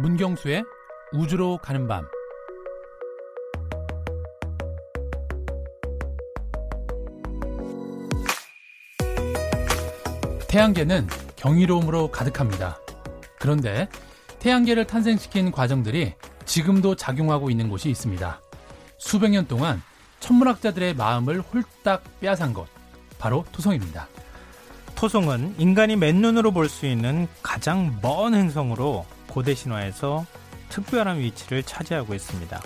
문경수의 우주로 가는 밤 태양계는 경이로움으로 가득합니다. 그런데 태양계를 탄생시킨 과정들이 지금도 작용하고 있는 곳이 있습니다. 수백 년 동안 천문학자들의 마음을 홀딱 빼앗은 것, 바로 토성입니다. 토성은 인간이 맨눈으로 볼 수 있는 가장 먼 행성으로 고대 신화에서 특별한 위치를 차지하고 있습니다.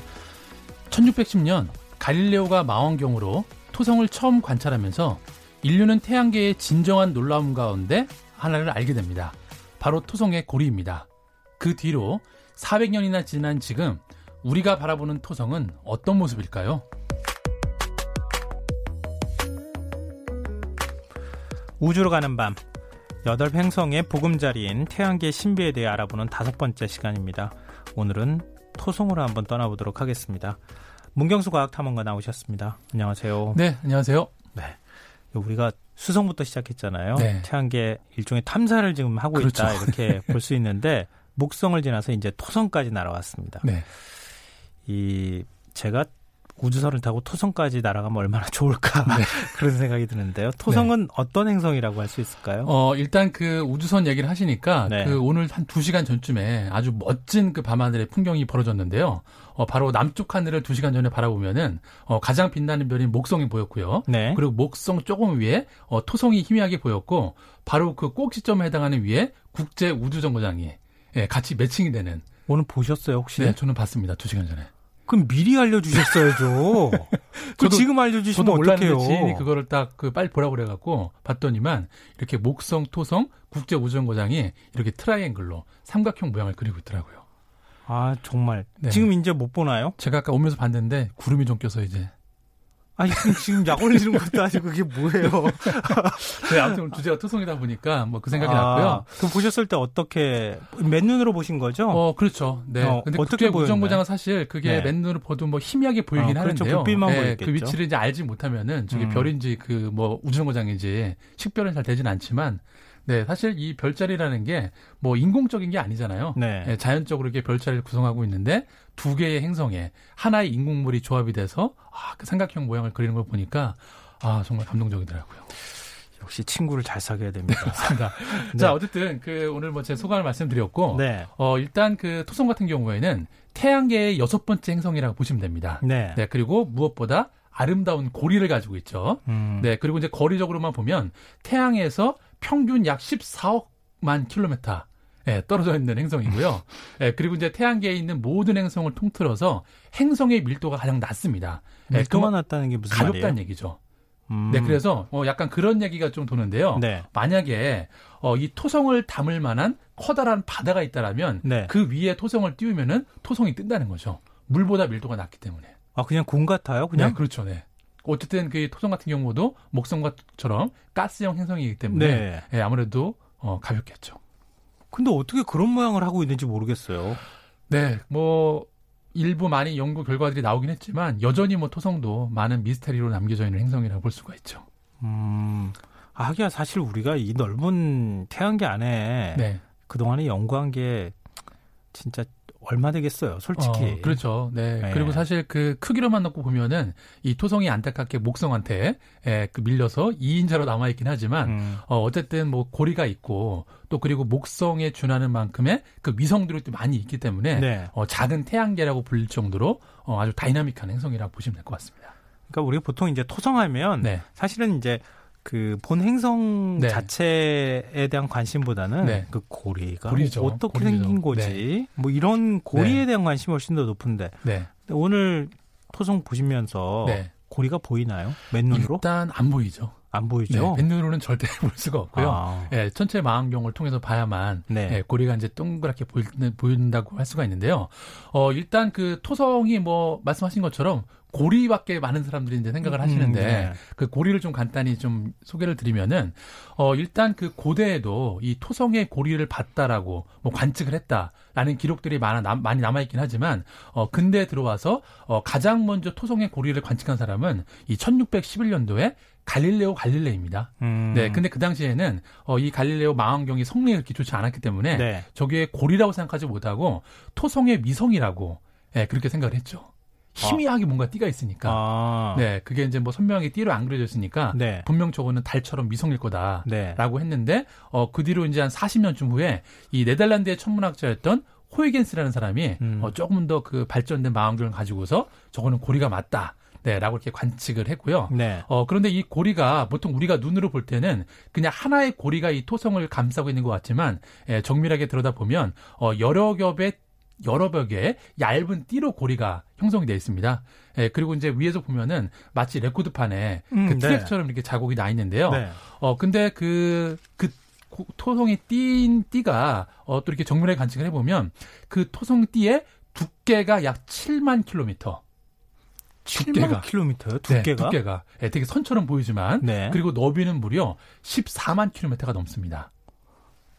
1610년 갈릴레오가 망원경으로 토성을 처음 관찰하면서 인류는 태양계의 진정한 놀라움 가운데 하나를 알게 됩니다. 바로 토성의 고리입니다. 그 뒤로 400년이나 지난 지금 우리가 바라보는 토성은 어떤 모습일까요? 우주로 가는 밤 여덟 행성의 보금자리인 태양계 신비에 대해 알아보는 다섯 번째 시간입니다. 오늘은 토성으로 한번 떠나보도록 하겠습니다. 문경수 과학탐험가 나오셨습니다. 안녕하세요. 네, 안녕하세요. 네. 우리가 수성부터 시작했잖아요. 네. 태양계 일종의 탐사를 지금 하고 그렇죠. 있다 이렇게 볼 수 있는데 목성을 지나서 이제 토성까지 날아왔습니다. 네. 이 제가 우주선을 타고 토성까지 날아가면 얼마나 좋을까 네. 그런 생각이 드는데요. 토성은 어떤 행성이라고 할 수 있을까요? 어, 일단 그 우주선 얘기를 하시니까 네. 그 오늘 한 2시간 전쯤에 아주 멋진 그 밤하늘의 풍경이 벌어졌는데요. 어, 바로 남쪽 하늘을 2시간 전에 바라보면은 어, 가장 빛나는 별이 목성이 보였고요. 네. 그리고 목성 조금 위에 어, 토성이 희미하게 보였고 바로 그 꼭지점에 해당하는 위에 국제 우주정거장이 예, 같이 매칭이 되는 오늘 보셨어요 혹시? 네, 저는 봤습니다. 2시간 전에. 그럼 미리 알려주셨어야죠. 그 저도- 지금 저도 알려주시면 몰랐는데 어떡해요? 지인이 그거를 딱 그 빨리 보라고 그래갖고 봤더니만 이렇게 목성, 토성, 국제 우주정거장이 이렇게 트라이앵글로 삼각형 모양을 그리고 있더라고요. 아 정말 네. 지금 이제 못 보나요? 제가 아까 오면서 봤는데 구름이 좀 껴서 이제. 아니 지금 약 올리는 것도 아니고 그게 뭐예요? 네, 아무튼 주제가 토성이다 보니까 뭐 그 생각이 아, 났고요. 그럼 보셨을 때 어떻게 맨눈으로 보신 거죠? 어, 그렇죠. 네. 어, 근데 어떻게? 우정거장은 사실 그게 네. 맨눈으로 봐도 뭐 희미하게 보이긴 아, 그렇죠. 하는데요. 불빛만 네, 보였겠죠. 그 위치를 이제 알지 못하면은 저게 음. 별인지 그 뭐 우주정거장인지 식별은 잘 되진 않지만 네, 사실 이 별자리라는 게 뭐 인공적인 게 아니잖아요. 네. 네, 자연적으로 이렇게 별자리를 구성하고 있는데 두 개의 행성에 하나의 인공물이 조합이 돼서 아, 그 삼각형 모양을 그리는 걸 보니까 아, 정말 감동적이더라고요. 역시 친구를 잘 사귀어야 됩니다. 맞습니다. 네. 자, 어쨌든 그 오늘 뭐 제 소감을 말씀드렸고 네. 어, 일단 그 토성 같은 경우에는 태양계의 여섯 번째 행성이라고 보시면 됩니다. 네. 네, 그리고 무엇보다 아름다운 고리를 가지고 있죠. 음. 네, 그리고 이제 거리적으로만 보면 태양에서 평균 약 14억만 킬로미터 예, 떨어져 있는 행성이고요. 예, 그리고 이제 태양계에 있는 모든 행성을 통틀어서 행성의 밀도가 가장 낮습니다. 예, 밀도가 낮다는 게 무슨 가볍다는 말이에요? 얘기죠. 음. 네, 그래서 어, 약간 그런 얘기가 좀 도는데요. 네. 만약에 어, 이 토성을 담을 만한 커다란 바다가 있다라면 네. 그 위에 토성을 띄우면은 토성이 뜬다는 거죠. 물보다 밀도가 낮기 때문에. 아 그냥 공 같아요? 그냥? 네, 그렇죠. 네. 어쨌든 그 토성 같은 경우도 목성과처럼 가스형 행성이기 때문에 네. 예, 아무래도 어, 가볍겠죠. 근데 어떻게 그런 모양을 하고 있는지 모르겠어요. 네, 뭐 일부 많이 연구 결과들이 나오긴 했지만 여전히 뭐 토성도 많은 미스테리로 남겨져 있는 행성이라고 볼 수가 있죠. 음. 아, 하기야 사실 우리가 이 넓은 태양계 안에 네, 그동안에 연구한 게 진짜 얼마 되겠어요, 솔직히. 어, 그렇죠. 네. 네. 그리고 사실 그 크기로만 놓고 보면은 이 토성이 안타깝게 목성한테 예, 그 밀려서 2인자로 남아 있긴 하지만 음. 어, 어쨌든 뭐 고리가 있고 또 그리고 목성에 준하는 만큼의 그 위성들이 또 많이 있기 때문에 네. 어, 작은 태양계라고 불릴 정도로 어, 아주 다이나믹한 행성이라고 보시면 될 것 같습니다. 그러니까 우리가 보통 이제 토성하면 네. 사실은 이제 그 본 행성 네. 자체에 대한 관심보다는 네. 그 고리가 고리죠. 어떻게 고리죠. 생긴 거지? 뭐 이런 고리에 네. 대한 관심이 훨씬 더 높은데 네. 오늘 토성 보시면서 네. 고리가 보이나요? 맨눈으로? 일단 안 보이죠. 안 네. 보이죠? 맨눈으로는 절대 볼 수가 없고요. 아, 예, 전체 망원경을 통해서 봐야만 네. 예, 고리가 이제 동그랗게 보인다고 할 수가 있는데요. 어, 일단 그 토성이 뭐 말씀하신 것처럼 고리밖에 많은 사람들이 이제 생각을 하시는데 음, 네. 그 고리를 좀 간단히 좀 소개를 드리면은 어 일단 그 고대에도 이 토성의 고리를 봤다라고 뭐 관측을 했다라는 기록들이 많아 남, 많이 남아 있긴 하지만 어 근대에 들어와서 어 가장 먼저 토성의 고리를 관측한 사람은 이 1611년도에 갈릴레오 갈릴레입니다. 음. 네, 근데 그 당시에는 어, 이 갈릴레오 망원경이 성능이 그렇게 좋지 않았기 때문에 네. 저게 고리라고 생각하지 못하고 토성의 미성이라고 네, 그렇게 생각을 했죠. 희미하게 아. 뭔가 띠가 있으니까. 아. 네, 그게 이제 뭐 선명하게 띠로 안 그려져 있으니까 네. 분명 저거는 달처럼 미성일 거다라고 네. 했는데 어, 그 뒤로 이제 한 40년쯤 후에 이 네덜란드의 천문학자였던 호이겐스라는 사람이 음. 어, 조금 더 그 발전된 망원경을 가지고서 저거는 고리가 맞다. 네, 라고 이렇게 관측을 했고요. 네. 어, 그런데 이 고리가 보통 우리가 눈으로 볼 때는 그냥 하나의 고리가 이 토성을 감싸고 있는 것 같지만 예, 정밀하게 들여다보면 어, 여러 겹의 여러 벽에 얇은 띠로 고리가 형성이 되어 있습니다. 예, 그리고 이제 위에서 보면은 마치 레코드판에 음, 그 트랙처럼 네. 이렇게 자국이 나 있는데요. 네. 어, 근데 그, 그 토성이 띈 띠가 어, 또 이렇게 정밀하게 관측을 해보면 그 토성 띠의 두께가 약 7만 킬로미터. 7만 킬로미터요? 두께가? 네, 두께가. 네, 되게 선처럼 보이지만 네. 그리고 너비는 무려 14만 킬로미터가 넘습니다.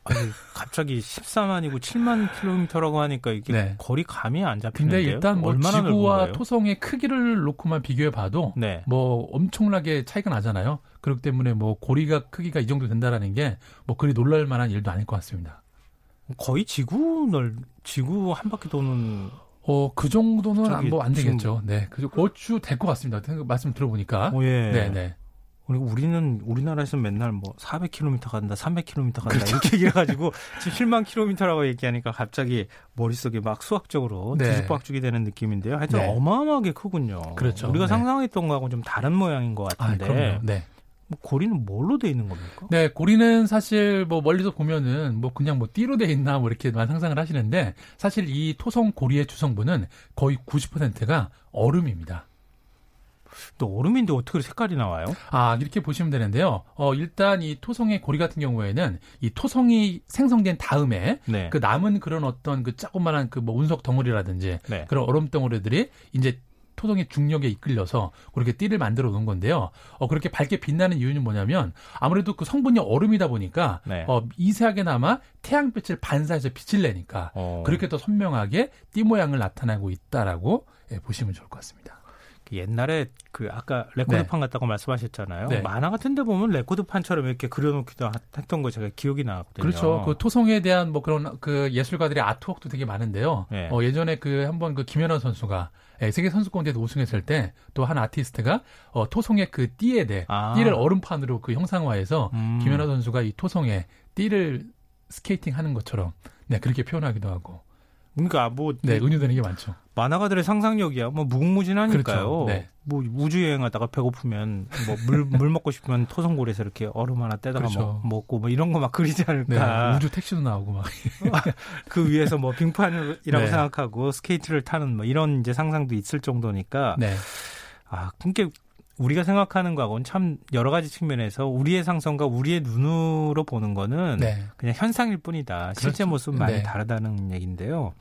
아니, 갑자기 14만이고 7만 킬로미터라고 하니까 이게 네. 거리 감이 안 잡히는데요. 근데 일단 뭐 지구와 토성의 크기를 놓고만 비교해 봐도 네. 뭐 엄청나게 차이가 나잖아요. 그렇기 때문에 뭐 고리가 크기가 이 정도 된다라는 게 뭐 그리 놀랄 만한 일도 아닐 것 같습니다. 거의 지구 널 지구 한 바퀴 도는 어, 그 정도는 뭐안 되겠죠. 네. 그, 어쭈 될 것 같습니다. 말씀 들어보니까. 오, 예. 네, 네. 그리고 우리는 우리나라에서 맨날 뭐 400km 간다, 300km 간다 그렇죠. 이렇게 얘기해가지고 지금 7만 킬로미터라고 얘기하니까 갑자기 머릿속에 막 수학적으로 네. 뒤집박죽이 되는 느낌인데요. 하여튼 네. 어마어마하게 크군요. 그렇죠. 우리가 네. 상상했던 거하고 좀 다른 모양인 것 아, 같은데. 아, 네. 뭐 고리는 뭘로 돼 있는 겁니까? 네, 고리는 사실 뭐 멀리서 보면은 뭐 그냥 뭐 띠로 돼 있나 뭐 이렇게만 상상을 하시는데 사실 이 토성 고리의 주성분은 거의 90%가 얼음입니다. 또 얼음인데 어떻게 색깔이 나와요? 아 이렇게 보시면 되는데요. 어 일단 이 토성의 고리 같은 경우에는 이 토성이 생성된 다음에 네. 그 남은 그런 어떤 그 조그만한 그 뭐 운석 덩어리라든지 네. 그런 얼음 덩어리들이 이제 토성의 중력에 이끌려서 그렇게 띠를 만들어 놓은 건데요. 어, 그렇게 밝게 빛나는 이유는 뭐냐면 아무래도 그 성분이 얼음이다 보니까 네. 어, 미세하게나마 태양빛을 반사해서 빛을 내니까 어. 그렇게 더 선명하게 띠 모양을 나타내고 있다라고 예, 보시면 좋을 것 같습니다. 옛날에 그 아까 레코드판 네. 같다고 말씀하셨잖아요. 네. 만화 같은 데 보면 레코드판처럼 이렇게 그려놓기도 했던 거 제가 기억이 나거든요. 그렇죠. 그 토성에 대한 뭐 그런 그 예술가들의 artwork도 되게 많은데요. 네. 어, 예전에 그 한번 그 김연아 선수가 예, 세계 선수권대회에서 우승했을 때 또 한 아티스트가 어, 토성의 그 띠에 대해 아. 띠를 얼음판으로 그 형상화해서 음. 김연아 선수가 이 토성의 띠를 스케이팅 하는 것처럼 네 그렇게 표현하기도 하고. 그러니까 뭐 네, 은유되는 게 많죠. 만화가들의 상상력이야. 뭐 무궁무진하니까요. 그렇죠. 네. 뭐 우주 여행하다가 배고프면 뭐물 물 먹고 싶으면 토성 고리에서 이렇게 얼음 하나 떼다가 그렇죠. 먹고 뭐 이런 거 막 그리지 않을까. 네, 우주 택시도 나오고 막. 그 위에서 뭐 빙판이라고 네. 생각하고 스케이트를 타는 뭐 이런 이제 상상도 있을 정도니까. 네. 아, 그게 우리가 생각하는 거하고는 참 여러 가지 측면에서 우리의 상성과 우리의 눈으로 보는 거는 네. 그냥 현상일 뿐이다. 실제 그렇죠. 모습은 많이 네. 다르다는 얘기인데요.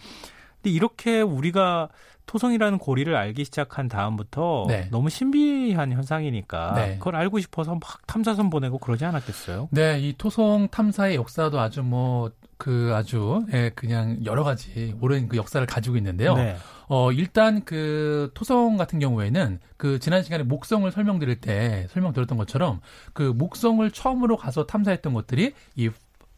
근데 이렇게 우리가 토성이라는 고리를 알기 시작한 다음부터 네. 너무 신비한 현상이니까 네. 그걸 알고 싶어서 막 탐사선 보내고 그러지 않았겠어요? 네, 이 토성 탐사의 역사도 아주 뭐 그 아주 예, 그냥 여러 가지 오랜 그 역사를 가지고 있는데요. 네. 어, 일단 그 토성 같은 경우에는 그 지난 시간에 목성을 설명드릴 때 설명드렸던 것처럼 그 목성을 처음으로 가서 탐사했던 것들이 이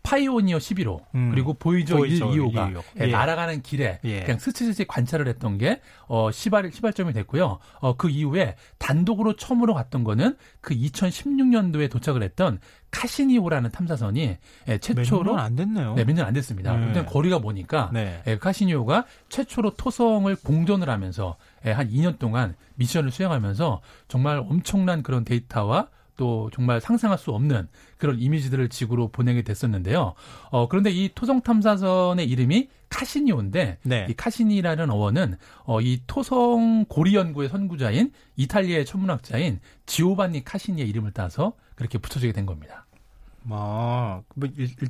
파이오니어 11호 음. 그리고 보이저, 보이저 1, 2호가 2호. 예. 날아가는 길에 예. 그냥 스치스치 관찰을 했던 게 어, 시발 시발점이 됐고요. 어, 그 이후에 단독으로 처음으로 갔던 거는 그 2016년도에 도착을 했던 카시니오라는 탐사선이 예, 최초로 몇년 안 됐네요. 네, 몇 년 안 됐습니다. 네. 일단 거리가 보니까 네. 예, 카시니오가 최초로 토성을 공전을 하면서 예, 한 2년 동안 미션을 수행하면서 정말 엄청난 그런 데이터와 또 정말 상상할 수 없는 그런 이미지들을 지구로 보내게 됐었는데요. 어, 그런데 이 토성 탐사선의 이름이 카시니오인데 네. 이 카시니라는 어원은 어, 이 토성 고리 연구의 선구자인 이탈리아의 천문학자인 지오반니 카시니의 이름을 따서 그렇게 붙여지게 된 겁니다. 아, 뭐, 일, 일,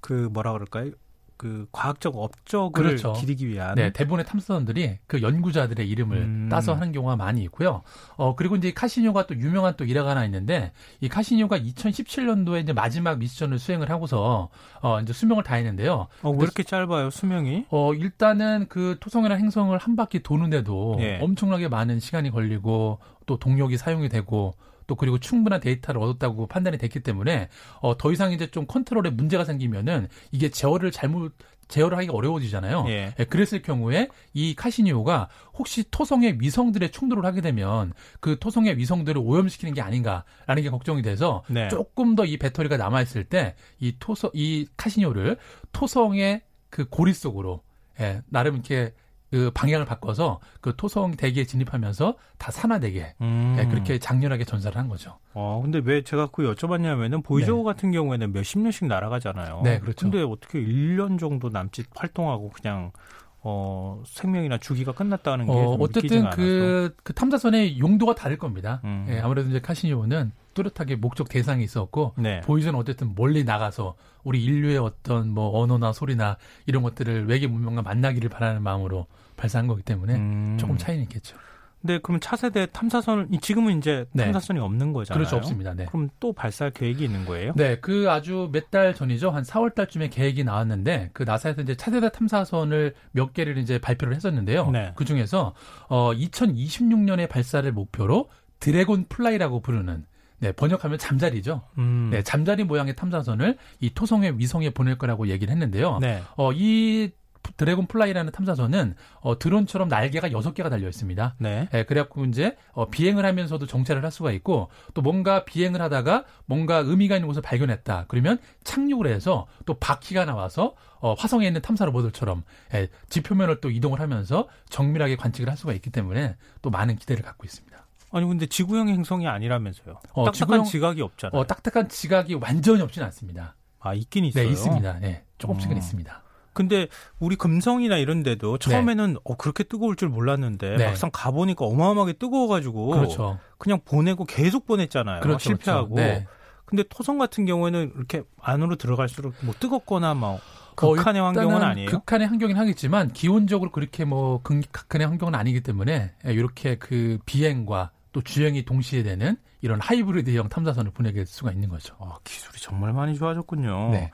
그 뭐라 그럴까요? 그 과학적 업적을 그렇죠. 기리기 위한 네, 대부분의 탐사선들이 그 연구자들의 이름을 음. 따서 하는 경우가 많이 있고요. 어 그리고 이제 카시니오가 또 유명한 또 일화가 하나 있는데 이 카시니오가 2017년도에 이제 마지막 미션을 수행을 하고서 어 이제 수명을 다했는데요. 어, 왜 이렇게 짧아요, 수명이? 어 일단은 그 토성이라는 행성을 한 바퀴 도는데도 예. 엄청나게 많은 시간이 걸리고 또 동력이 사용이 되고 또 그리고 충분한 데이터를 얻었다고 판단이 됐기 때문에 어, 더 이상 이제 좀 컨트롤에 문제가 생기면은 이게 제어를 잘못 제어를 하기가 어려워지잖아요. 예. 예, 그랬을 경우에 이 카시니오가 혹시 토성의 위성들의 충돌을 하게 되면 그 토성의 위성들을 오염시키는 게 아닌가라는 게 걱정이 돼서 네. 조금 더 이 배터리가 남아 있을 때 이 토성 이 카시니오를 토성의 그 고리 속으로 예, 나름 이렇게 그 방향을 바꿔서 그 토성 대기에 진입하면서 다 산화되게 음. 네, 그렇게 장렬하게 전사를 한 거죠. 어, 근데 왜 제가 그 여쭤봤냐면은 보이저 네. 같은 경우에는 몇십 년씩 날아가잖아요. 네, 그렇죠. 근데 어떻게 1년 정도 남짓 활동하고 그냥 어, 생명이나 주기가 끝났다는 게 어, 어쨌든 그, 그 탐사선의 용도가 다를 겁니다. 음. 예, 아무래도 이제 카시니오는 뚜렷하게 목적 대상이 있었고 네. 보이저는 어쨌든 멀리 나가서 우리 인류의 어떤 뭐 언어나 소리나 이런 것들을 외계 문명과 만나기를 바라는 마음으로 발사한 거기 때문에 음. 조금 차이는 있겠죠. 네, 그럼 차세대 탐사선을 지금은 이제 네. 탐사선이 네. 없는 거잖아요. 그렇죠, 없습니다. 네. 그럼 또 발사할 계획이 있는 거예요? 네, 그 아주 몇 달 전이죠, 한 4월 달쯤에 계획이 나왔는데 그 나사에서 이제 차세대 탐사선을 몇 개를 이제 발표를 했었는데요. 네. 그 중에서 어 2026년에 발사를 목표로 드래곤 플라이라고 부르는 네, 번역하면 잠자리죠. 음. 네, 잠자리 모양의 탐사선을 이 토성의 위성에 보낼 거라고 얘기를 했는데요. 네. 어, 이 드래곤 플라이라는 탐사선은 어, 드론처럼 날개가 여섯 개가 달려 있습니다. 네. 예, 그래갖고 이제 어, 비행을 하면서도 정찰을 할 수가 있고 또 뭔가 비행을 하다가 뭔가 의미가 있는 곳을 발견했다. 그러면 착륙을 해서 또 바퀴가 나와서 어, 화성에 있는 탐사 로봇들처럼 예, 지표면을 또 이동을 하면서 정밀하게 관측을 할 수가 있기 때문에 또 많은 기대를 갖고 있습니다. 아니 근데 지구형 행성이 아니라면서요? 어, 딱딱한 지구형, 지각이 없잖아요. 어, 딱딱한 지각이 완전히 없지는 않습니다. 아 있긴 있어요. 네 있습니다. 네 조금씩은 어. 있습니다. 근데 우리 금성이나 이런 데도 처음에는 네. 어 그렇게 뜨거울 줄 몰랐는데 네. 막상 가 보니까 어마어마하게 뜨거워가지고 그렇죠. 그냥 보내고 계속 보냈잖아요. 그렇죠, 실패하고. 그렇죠. 네. 근데 토성 같은 경우에는 이렇게 안으로 들어갈수록 뭐 뜨겁거나 막 극한의 어, 환경은 아니에요. 극한의 환경은 하겠지만 기본적으로 그렇게 뭐 극한의 환경은 아니기 때문에 이렇게 그 비행과 또 주행이 동시에 되는 이런 하이브리드형 탐사선을 보내게 수가 있는 거죠. 아, 기술이 정말 많이 좋아졌군요. 네.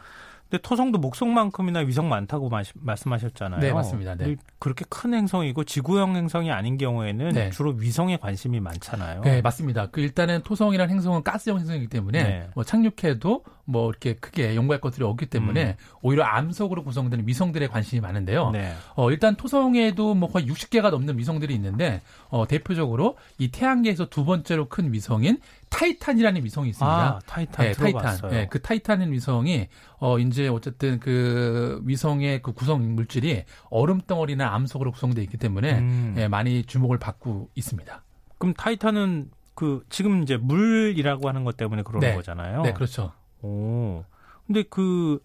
근데 토성도 목성만큼이나 위성 많다고 마시, 말씀하셨잖아요. 네, 맞습니다. 네. 그렇게 큰 행성이고 지구형 행성이 아닌 경우에는 네. 주로 위성에 관심이 많잖아요. 네, 맞습니다. 그 일단은 토성이라는 행성은 가스형 행성이기 때문에 네. 뭐 착륙해도 뭐 이렇게 크게 연구할 것들이 없기 때문에 음. 오히려 암석으로 구성되는 위성들에 관심이 많은데요. 네. 어, 일단 토성에도 뭐 거의 60개가 넘는 위성들이 있는데 어, 대표적으로 이 태양계에서 두 번째로 큰 위성인 타이탄이라는 위성이 있습니다. 아, 타이탄 네, 타이탄. 네, 그 타이탄인 위성이 어 이제 어쨌든 그 위성의 그 구성 물질이 얼음 덩어리나 암석으로 구성되어 있기 때문에 음. 예, 많이 주목을 받고 있습니다. 그럼 타이탄은 그 지금 이제 물이라고 하는 것 때문에 그러는 네. 거잖아요. 네, 그렇죠. 오. 근데 그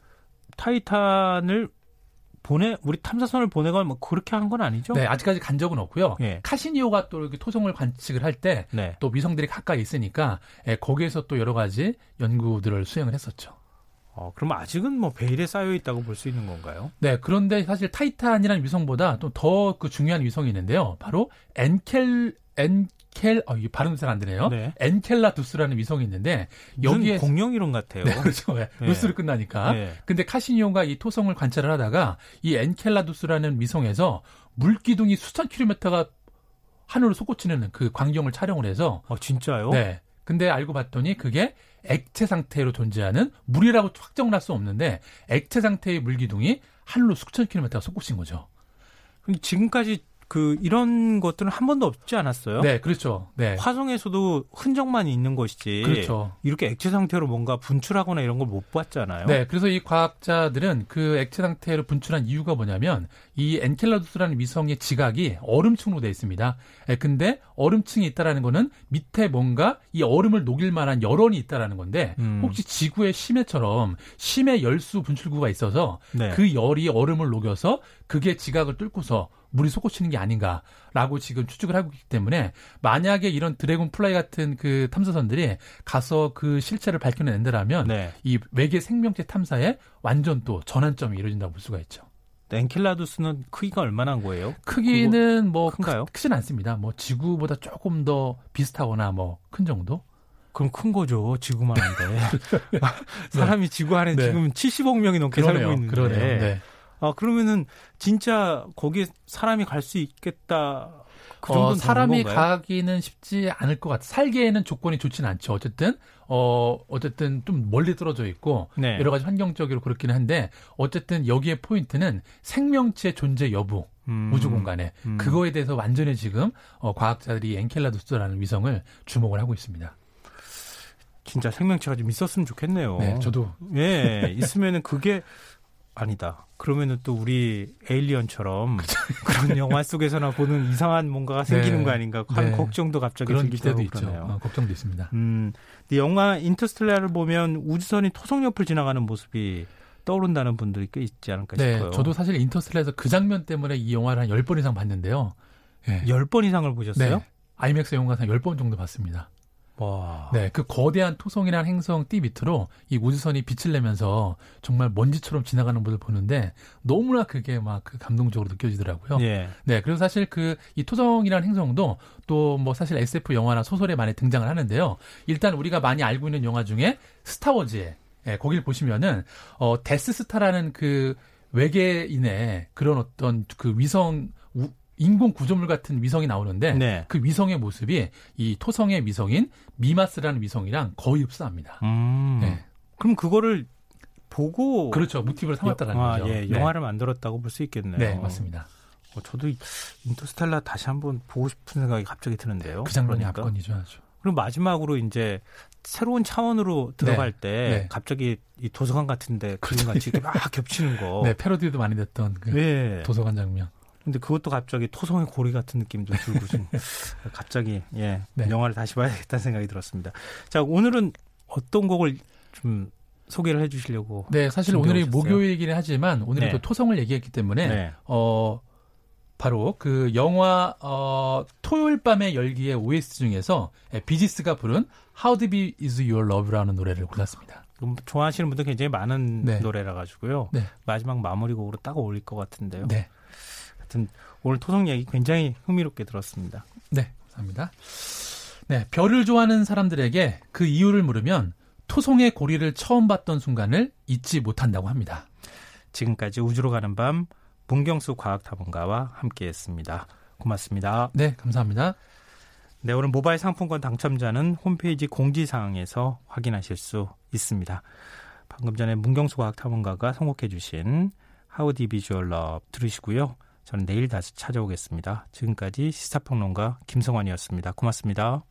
타이탄을 보내 우리 탐사선을 보내거나 뭐 그렇게 한 건 아니죠? 네, 아직까지 간 적은 없고요. 예. 카시니호가 또 이렇게 토성을 관측을 할 때 또 네. 위성들이 가까이 있으니까 예, 거기에서 또 여러 가지 연구들을 수행을 했었죠. 어, 그럼 아직은 뭐 베일에 쌓여 있다고 볼 수 있는 건가요? 네, 그런데 사실 타이탄이라는 위성보다 또 더 그 중요한 위성이 있는데요. 바로 엔켈 엔 켈, 어, 이 발음 잘안 되네요. 네. 엔켈라두스라는 위성이 있는데 여기에 공룡 이름 같아요. 네, 그렇죠. 네. 두스로 끝나니까. 네. 근데 카시니호가 이 토성을 관찰을 하다가 이 엔켈라두스라는 위성에서 물기둥이 수천 킬로미터가 하늘로 솟구치는 그 광경을 촬영을 해서 아, 진짜요? 네. 근데 알고 봤더니 그게 액체 상태로 존재하는 물이라고 확정할 수 없는데 액체 상태의 물기둥이 하늘로 수천 킬로미터가 솟구친 거죠. 근데 지금까지 그 이런 것들은 한 번도 없지 않았어요? 네, 그렇죠. 네. 화성에서도 흔적만 있는 것이지. 그렇죠. 이렇게 액체 상태로 뭔가 분출하거나 이런 걸 못 봤잖아요. 네, 그래서 이 과학자들은 그 액체 상태로 분출한 이유가 뭐냐면 이 엔켈라두스라는 위성의 지각이 얼음층으로 되어 있습니다. 예, 근데 얼음층이 있다라는 거는 밑에 뭔가 이 얼음을 녹일 만한 열원이 있다라는 건데 음. 혹시 지구의 심해처럼 심해 열수 분출구가 있어서 네. 그 열이 얼음을 녹여서 그게 지각을 뚫고서 물이 솟구치는 게 아닌가라고 지금 추측을 하고 있기 때문에 만약에 이런 드래곤 플라이 같은 그 탐사선들이 가서 그 실체를 밝혀낸다면 네. 이 외계 생명체 탐사에 완전 또 전환점이 이루어진다고 볼 수가 있죠. 엔켈라두스는 크기가 얼마나 한 거예요? 크기는 뭐 큰가요? 크, 진 않습니다. 뭐 지구보다 조금 더 비슷하거나 뭐 큰 정도? 그럼 큰 거죠. 지구만 한데. 사람이 지구 안에 네. 지금 70억 명이 넘게 그러네요. 살고 있는데. 그러네요. 네. 아, 그러면은 진짜 거기에 사람이 갈 수 있겠다. 그 어, 사람이 가기는 쉽지 않을 것 같아. 살기에는 조건이 좋지는 않죠. 어쨌든 어 어쨌든 좀 멀리 떨어져 있고 네. 여러 가지 환경적으로 그렇기는 한데 어쨌든 여기에 포인트는 생명체의 존재 여부. 음. 우주 공간에 음. 그거에 대해서 완전히 지금 어, 과학자들이 엔켈라두스라는 위성을 주목을 하고 있습니다. 진짜 생명체가 좀 있었으면 좋겠네요. 네, 저도. 예, 있으면은 그게 아니다. 그러면은 또 우리 에일리언처럼 그런 영화 속에서나 보는 이상한 뭔가가 생기는 네. 거 아닌가 하는 네. 걱정도 갑자기 그런 기대도 있죠. 어, 걱정도 있습니다. 음, 근데 영화 인터스텔라를 보면 우주선이 토성 옆을 지나가는 모습이 떠오른다는 분들이 꽤 있지 않을까 네, 싶어요. 저도 사실 인터스텔라에서 그 장면 때문에 이 영화를 한 10번 이상 봤는데요. 네. 10번 이상을 보셨어요? 네. 아이맥스 영화관 10번 정도 봤습니다. 와. 네, 그 거대한 토성이라는 행성 띠 밑으로 이 우주선이 빛을 내면서 정말 먼지처럼 지나가는 모습을 보는데 너무나 그게 막그 감동적으로 느껴지더라고요. 예. 네, 그리고 사실 그 이 토성이라는 행성도 또 뭐 사실 SF 영화나 소설에 많이 등장을 하는데요. 일단 우리가 많이 알고 있는 영화 중에 스타워즈에 예, 거기를 보시면은 어 데스스타라는 그 외계인의 그런 어떤 그 위성 우, 인공 구조물 같은 위성이 나오는데 네. 그 위성의 모습이 이 토성의 위성인 미마스라는 위성이랑 거의 흡사합니다. 음. 네. 그럼 그거를 보고 그렇죠 모티브를 삼았다는 아, 거죠. 예, 네. 영화를 만들었다고 볼 수 있겠네요. 네, 맞습니다. 어, 저도 인터스텔라 다시 한번 보고 싶은 생각이 갑자기 드는데요. 그 장면이 그러니까. 압권이죠, 아주. 그리고 마지막으로 이제 새로운 차원으로 들어갈 네. 때 네. 갑자기 이 도서관 같은데 그림 같이 막 겹치는 거. 네, 패러디도 많이 됐던 그 네. 도서관 장면. 근데 그것도 갑자기 토성의 고리 같은 느낌도 들고 좀 갑자기 예 네. 영화를 다시 봐야겠다는 생각이 들었습니다. 자 오늘은 어떤 곡을 좀 소개를 해주시려고? 네, 사실 오늘이 목요일이긴 하지만 오늘은 네. 또 토성을 얘기했기 때문에 네. 어 바로 그 영화 어 토요일 밤의 열기의 OST 중에서 비지스가 부른 How Deep Is Your Love라는 노래를 골랐습니다. 좋아하시는 분들 굉장히 많은 네. 노래라 가지고요. 네. 마지막 마무리곡으로 딱 어울릴 것 같은데요. 네. 하여튼 오늘 토성 얘기 굉장히 흥미롭게 들었습니다. 네, 감사합니다. 네, 별을 좋아하는 사람들에게 그 이유를 물으면 토성의 고리를 처음 봤던 순간을 잊지 못한다고 합니다. 지금까지 우주로 가는 밤 문경수 과학탐험가와 함께했습니다. 고맙습니다. 네, 감사합니다. 네, 오늘 모바일 상품권 당첨자는 홈페이지 공지사항에서 확인하실 수 있습니다. 방금 전에 문경수 과학탐험가가 선곡해 주신 Is Your Love 들으시고요. 저는 내일 다시 찾아오겠습니다. 지금까지 시사평론가 김성환이었습니다. 고맙습니다.